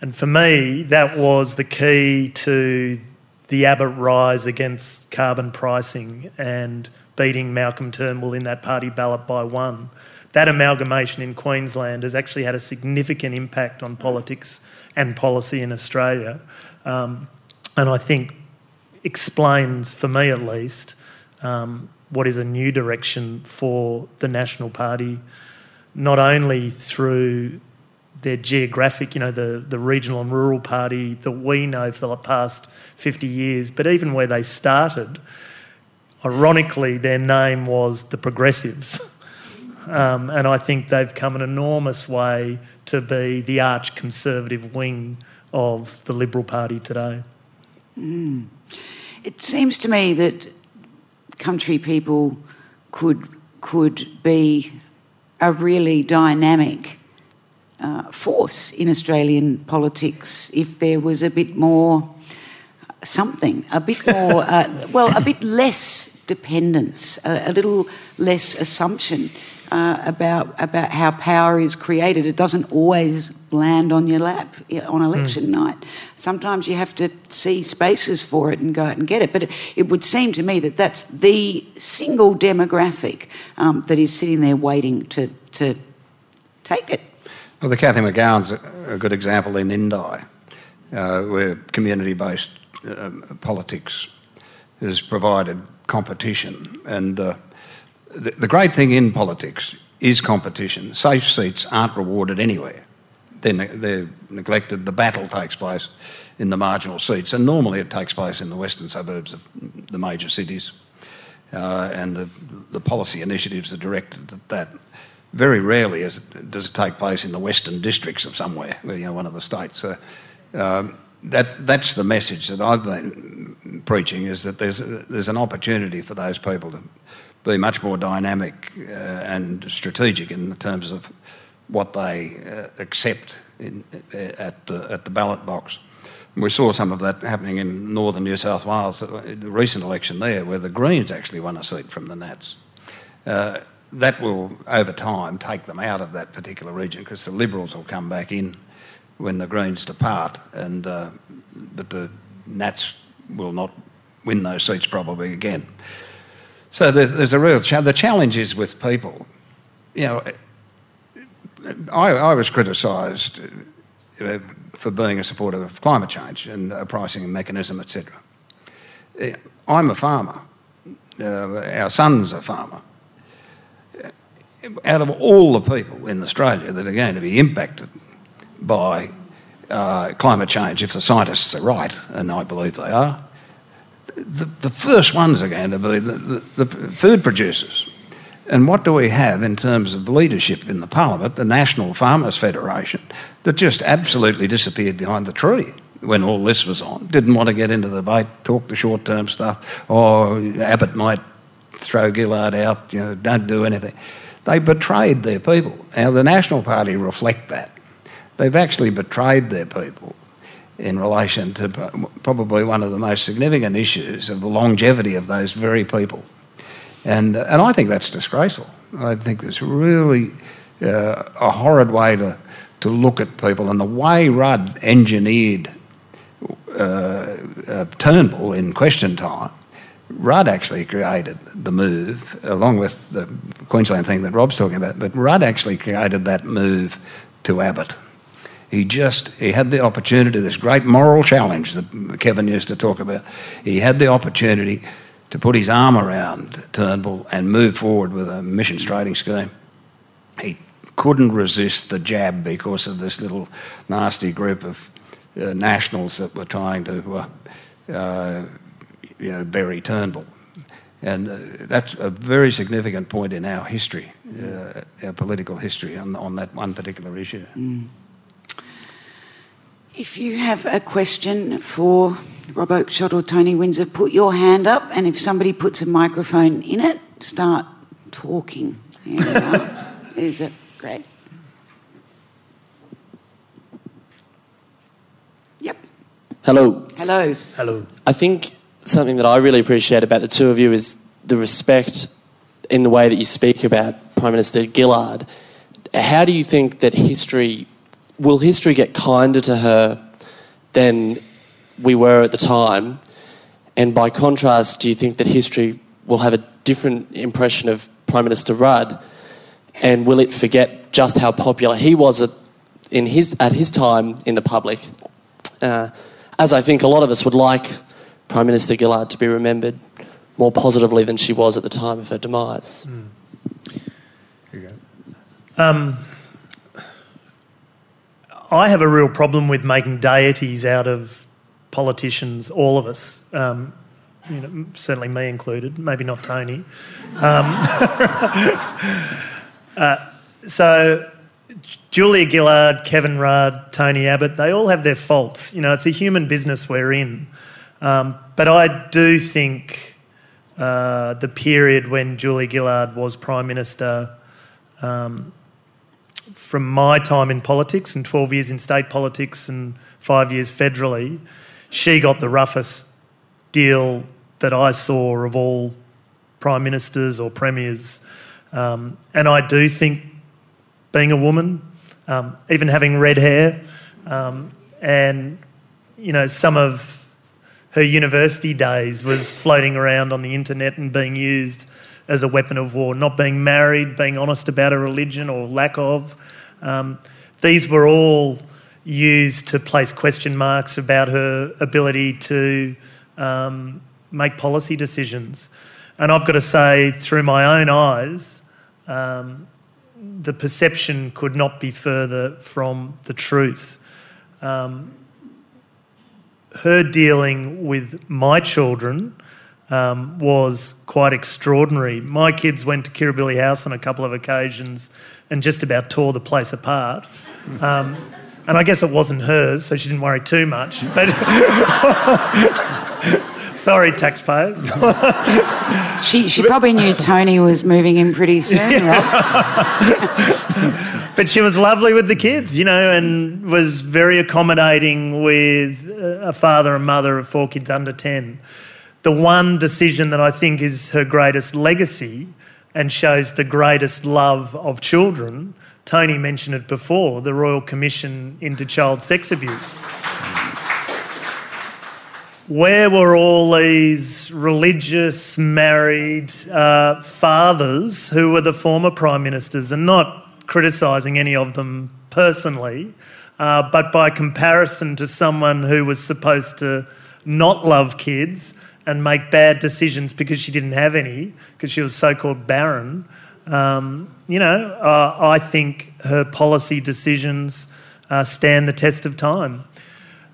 And for me, that was the key to the Abbott rise against carbon pricing and beating Malcolm Turnbull in that party ballot by one. That amalgamation in Queensland has actually had a significant impact on politics and policy in Australia. Um, and I think explains, for me at least, um, what is a new direction for the National Party, not only through their geographic, you know, the, the regional and rural party that we know for the past 50 years, but even where they started, ironically, their name was the Progressives. Um, and I think they've come an enormous way to be the arch conservative wing of the Liberal Party today. Mm. It seems to me that country people could could be a really dynamic uh, force in Australian politics if there was a bit more something, a bit more, uh, well, a bit less dependence, a, a little less assumption uh, about about how power is created. It doesn't always land on your lap on election mm. night. Sometimes you have to see spaces for it and go out and get it. But it, it would seem to me that that's the single demographic um, that is sitting there waiting to to take it. Well, the Cathy McGowan's a good example in Indi, uh, where community-based uh, politics has provided competition and. Uh, the, the great thing in politics is competition. Safe seats aren't rewarded anywhere. They're, they're neglected. The battle takes place in the marginal seats, and normally it takes place in the western suburbs of the major cities. Uh, and the, the policy initiatives are directed at that. Very rarely is, does it take place in the western districts of somewhere, you know, one of the states. So, um, that, that's the message that I've been preaching: is that there's there's an opportunity for those people to be much more dynamic uh, and strategic in terms of what they uh, accept in, uh, at, the, at the ballot box. And we saw some of that happening in northern New South Wales, uh, the recent election there, where the Greens actually won a seat from the Nats. Uh, that will, over time, take them out of that particular region because the Liberals will come back in when the Greens depart, and uh, but the Nats will not win those seats probably again. So there's, there's a real challenge. The challenge is with people. You know, I, I was criticised uh, for being a supporter of climate change and a pricing mechanism, etc. Uh, I'm a farmer. Uh, our son's a farmer. Out of all the people in Australia that are going to be impacted by uh, climate change, if the scientists are right, and I believe they are, the, the first ones are going to be the, the, the food producers. And what do we have in terms of leadership in the parliament? The National Farmers Federation that just absolutely disappeared behind the tree when all this was on. Didn't want to get into the debate, talk the short term stuff, or Abbott might throw Gillard out, you know, don't do anything. They betrayed their people. Now, the National Party reflect that. They've actually betrayed their people in relation to probably one of the most significant issues of the longevity of those very people. And, and I think that's disgraceful. I think it's really uh, a horrid way to, to look at people. And the way Rudd engineered uh, uh, Turnbull in question time, Rudd actually created the move, along with the Queensland thing that Rob's talking about, but Rudd actually created that move to Abbott. He just he had the opportunity, this great moral challenge that Kevin used to talk about. He had the opportunity to put his arm around Turnbull and move forward with a emissions trading scheme. He couldn't resist the jab because of this little nasty group of uh, nationals that were trying to, uh, uh, you know, bury Turnbull. And uh, that's a very significant point in our history, uh, our political history, on, on that one particular issue. Mm. If you have a question for Rob Oakeshott or Tony Windsor, put your hand up, and if somebody puts a microphone in it, start talking. There Is it great? Yep. Hello. Hello. Hello. I think something that I really appreciate about the two of you is the respect in the way that you speak about Prime Minister Gillard. How do you think that history will history get kinder to her than we were at the time? And by contrast, do you think that history will have a different impression of Prime Minister Rudd? And will it forget just how popular he was at, in his, at his time in the public? Uh, as I think a lot of us would like Prime Minister Gillard to be remembered. more positively than she was at the time of her demise. Mm. Um, I have a real problem with making deities out of politicians, all of us. Um, you know, certainly me included, maybe not Tony. Um, uh, so, Julia Gillard, Kevin Rudd, Tony Abbott, they all have their faults. You know, it's a human business we're in. Um, but I do think uh, the period when Julia Gillard was Prime Minister, um, from my time in politics and 12 years in state politics and five years federally, she got the roughest deal that I saw of all prime ministers or premiers. Um, and I do think being a woman, um, even having red hair, um, and you know some of her university days was floating around on the internet and being used as a weapon of war. Not being married, being honest about her religion or lack of. Um, these were all used to place question marks about her ability to um, make policy decisions. And I've got to say, through my own eyes, um, the perception could not be further from the truth. Um, her dealing with my children um, was quite extraordinary. My kids went to Kirribilli House on a couple of occasions and just about tore the place apart. Um, and I guess it wasn't hers, so she didn't worry too much. But sorry, taxpayers. she she probably knew Tony was moving in pretty soon, right? but she was lovely with the kids, you know, and was very accommodating with a father and mother of four kids under ten. The one decision that I think is her greatest legacy and shows the greatest love of children. Tony mentioned it before the Royal Commission into Child Sex Abuse. Where were all these religious, married uh, fathers who were the former prime ministers? And not criticising any of them personally, uh, but by comparison to someone who was supposed to not love kids and make bad decisions because she didn't have any, because she was so called barren. Um, you know, uh, I think her policy decisions uh, stand the test of time.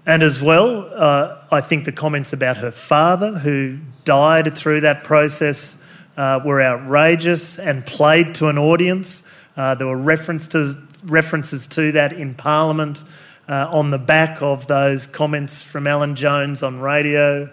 And as well, uh, I think the comments about her father, who died through that process, uh, were outrageous and played to an audience. Uh, there were to, references to that in Parliament uh, on the back of those comments from Alan Jones on radio.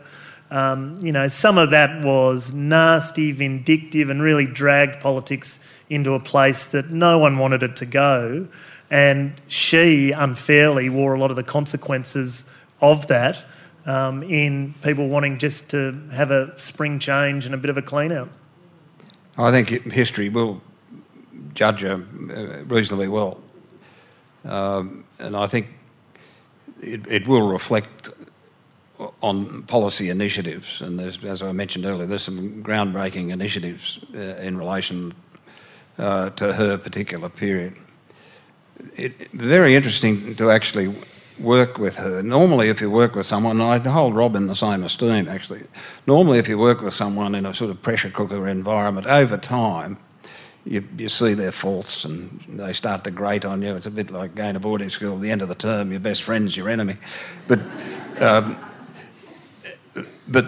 Um, you know, some of that was nasty, vindictive, and really dragged politics into a place that no one wanted it to go. And she unfairly wore a lot of the consequences of that um, in people wanting just to have a spring change and a bit of a clean out. I think history will judge her uh, reasonably well. Um, and I think it, it will reflect on policy initiatives, and as I mentioned earlier, there's some groundbreaking initiatives uh, in relation uh, to her particular period. It, very interesting to actually work with her. Normally, if you work with someone, I hold Rob in the same esteem actually. Normally, if you work with someone in a sort of pressure cooker environment, over time, you, you see their faults and they start to grate on you. It's a bit like going to boarding school. At the end of the term, your best friend's your enemy. But um, but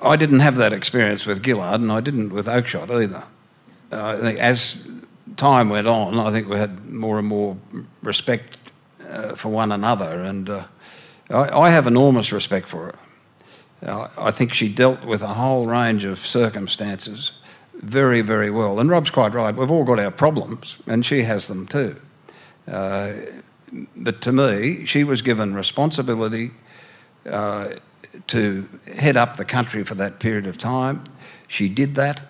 I didn't have that experience with Gillard, and I didn't with Oakeshott either. Uh, I think as time went on, I think we had more and more respect uh, for one another, and uh, I, I, have enormous respect for her. Uh, I think she dealt with a whole range of circumstances very, very well. And Rob's quite right. We've all got our problems, and she has them too. Uh, but to me, she was given responsibility uh, to head up the country for that period of time. She did that.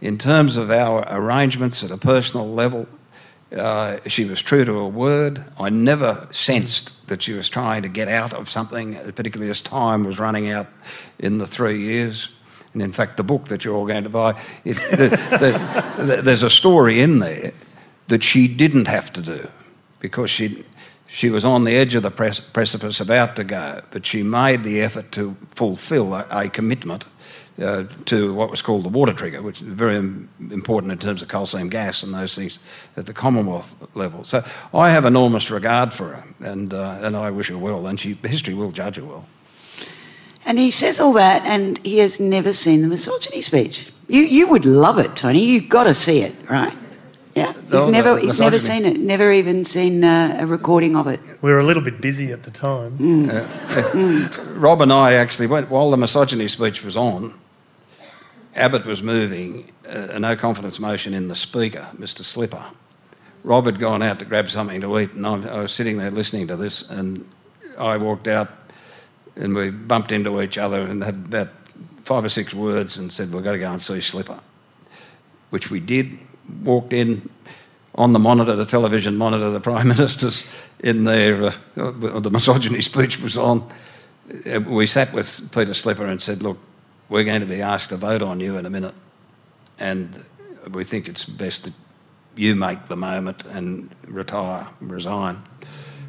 In terms of our arrangements at a personal level, uh, she was true to her word. I never sensed that she was trying to get out of something, particularly as time was running out in the three years. And in fact, the book that you're all going to buy, it, the, the, the, there's a story in there that she didn't have to do because she she was on the edge of the precipice about to go, but she made the effort to fulfill a, a commitment uh, to what was called the water trigger, which is very important in terms of coal seam gas and those things at the Commonwealth level. So I have enormous regard for her, and, uh, and I wish her well, and she, history will judge her well. And he says all that, and he has never seen the misogyny speech. You, you would love it, Tony. You've got to see it, right? Yeah, he's Oh, never the he's never seen it. Never even seen uh, a recording of it. We were a little bit busy at the time. Rob and I actually went, while the misogyny speech was on, Abbott was moving uh, a no confidence motion in the Speaker, Mr. Slipper. Rob had gone out to grab something to eat, and I, I was sitting there listening to this, and I walked out and we bumped into each other and had about five or six words and said, We've got to go and see Slipper, which we did. Walked in on the monitor, the television monitor, the Prime Minister's in there, uh, the misogyny speech was on. We sat with Peter Slipper and said, Look, we're going to be asked to vote on you in a minute, and we think it's best that you make the moment and retire, resign,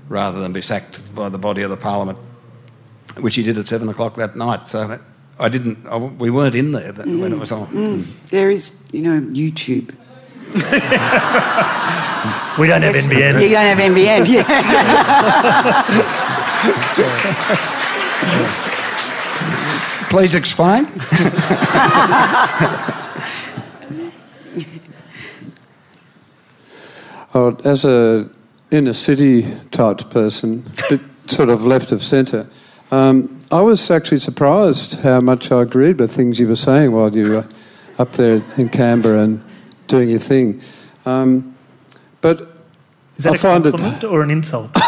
rather than be sacked by the body of the Parliament, which he did at seven o'clock that night. So I didn't, I, we weren't in there that, when it was on. There is, you know, YouTube. We don't have Yes, NBN. You don't have NBN. Yeah. Please explain. Oh, as a inner city type person, bit sort of left of centre, um, I was actually surprised how much I agreed with things you were saying while you were up there in Canberra and doing your thing. Um, but Is that I a find it- compliment or an insult?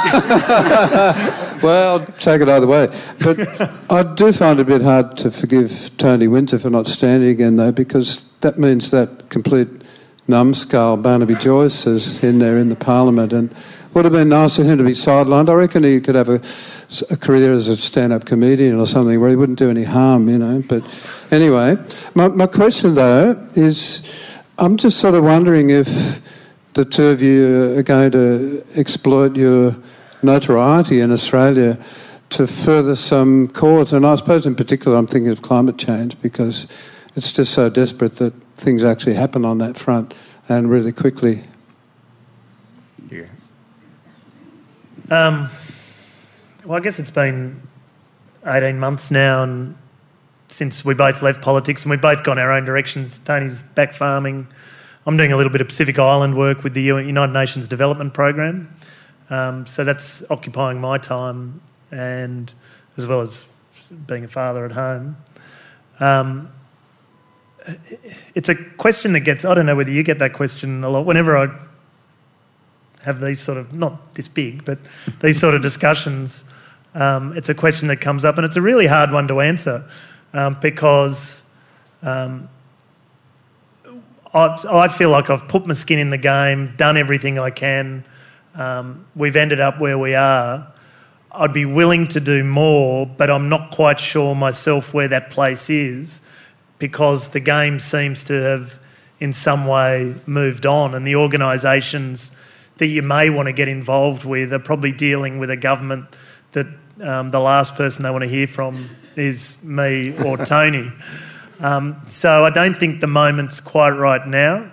Well, take it either way. But I do find it a bit hard to forgive Tony Windsor for not standing again, though, because that means that complete numbskull Barnaby Joyce is in there in the Parliament, and would have been nice for him to be sidelined. I reckon he could have a, a career as a stand-up comedian or something where he wouldn't do any harm, you know. But anyway, my, my question though is, I'm just sort of wondering if the two of you are going to exploit your notoriety in Australia to further some cause. And I suppose in particular I'm thinking of climate change because it's just so desperate that things actually happen on that front and really quickly. Um, well, I guess it's been 18 months now and since we both left politics and we've both gone our own directions. Tony's back farming. I'm doing a little bit of Pacific Island work with the United Nations Development Programme. Um, so that's occupying my time and as well as being a father at home. Um, it's a question that gets, I don't know whether you get that question a lot. Whenever I have these sort of not this big, but these sort of discussions. Um, it's a question that comes up, and it's a really hard one to answer um, because um, I, I feel like I've put my skin in the game, done everything I can. Um, we've ended up where we are. I'd be willing to do more, but I'm not quite sure myself where that place is because the game seems to have, in some way, moved on, and the organisations that you may want to get involved with are probably dealing with a government that um, the last person they want to hear from is me or Tony. Um, so I don't think the moment's quite right now.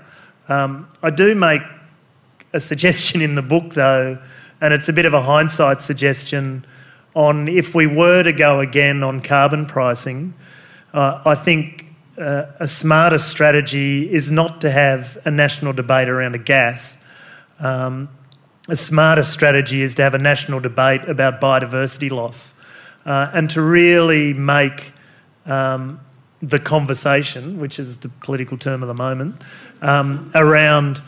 Um, I do make a suggestion in the book, though, and it's a bit of a hindsight suggestion on if we were to go again on carbon pricing. Uh, I think uh, a smarter strategy is not to have a national debate around a gas. Um, a smarter strategy is to have a national debate about biodiversity loss uh, and to really make um, the conversation, which is the political term of the moment, um, around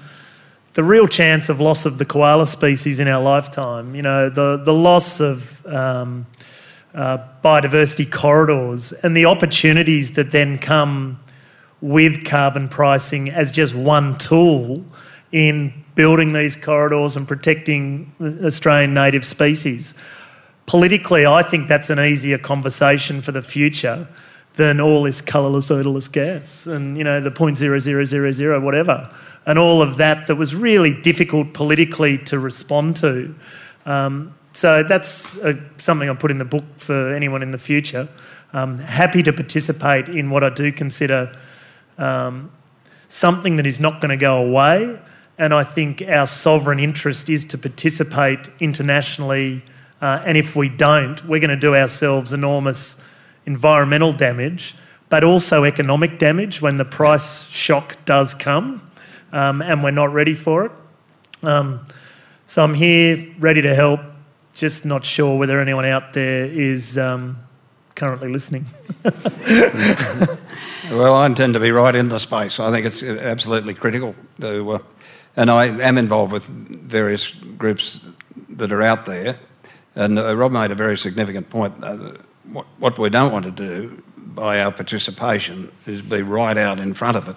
the real chance of loss of the koala species in our lifetime. You know, the, the loss of um, uh, biodiversity corridors and the opportunities that then come with carbon pricing as just one tool in building these corridors and protecting Australian native species. Politically, I think that's an easier conversation for the future than all this colourless, odourless gas and, you know, the 0.0000 whatever, and all of that that was really difficult politically to respond to. Um, so that's uh something I put in the book for anyone in the future. Um, happy to participate in what I do consider um, something that is not going to go away. And I think our sovereign interest is to participate internationally. Uh, and if we don't, we're going to do ourselves enormous environmental damage, but also economic damage when the price shock does come um, and we're not ready for it. Um, so I'm here, ready to help, just not sure whether anyone out there is um, currently listening. well, I intend to be right in the space. I think it's absolutely critical to, uh, and I am involved with various groups that are out there. And uh, Rob made a very significant point. Uh, what, what we don't want to do by our participation is be right out in front of it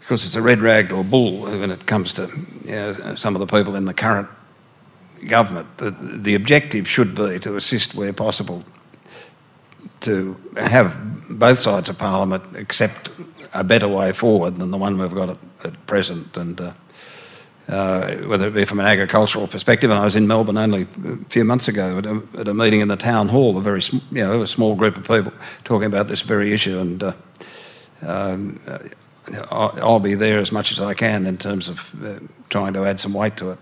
because it's a red rag to a bull when it comes to you know, some of the people in the current government. The, the objective should be to assist where possible to have both sides of Parliament accept a better way forward than the one we've got at, at present. And uh, whether it be from an agricultural perspective, and I was in Melbourne only a few months ago at a, at a meeting in the town hall, a very you know a small group of people talking about this very issue, and uh, um, I'll be there as much as I can in terms of uh, trying to add some weight to it.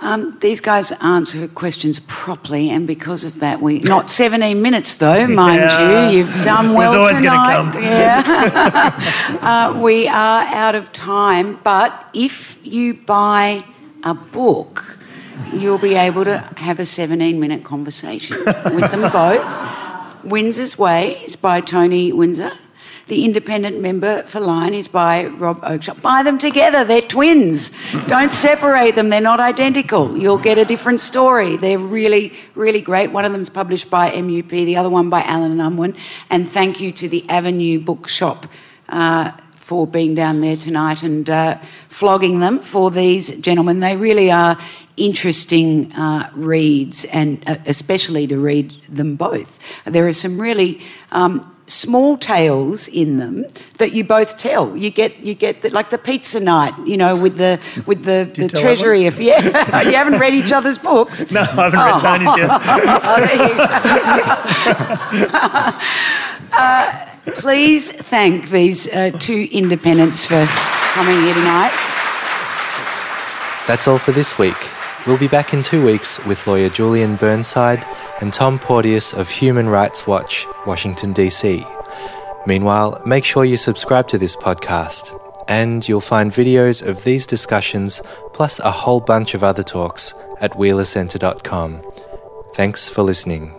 Um, these guys answer questions properly, and because of that, we not 17 minutes though, mind yeah. you. You've done well always tonight. Come. Yeah, uh, we are out of time. But if you buy a book, you'll be able to have a 17-minute conversation with them both. Windsor's Way is by Tony Windsor. The independent member for Lyne is by Rob Oakeshott. Buy them together, they're twins. Don't separate them, they're not identical. You'll get a different story. They're really, really great. One of them's published by MUP, the other one by Allen and Unwin. And thank you to the Avenue Bookshop. Uh, for being down there tonight and uh, flogging them for these gentlemen. They really are interesting uh, reads, and uh, especially to read them both. There are some really um, small tales in them that you both tell. You get you get the, like the pizza night, you know, with the with the, the treasury. If yeah, you haven't read each other's books. No, I haven't read Tony's yet. oh, uh, please thank these uh, two independents for coming here tonight. That's all for this week. We'll be back in two weeks with lawyer Julian Burnside and Tom Porteous of Human Rights Watch, Washington, D.C. Meanwhile, make sure you subscribe to this podcast, and you'll find videos of these discussions plus a whole bunch of other talks at wheelercentre.com. Thanks for listening.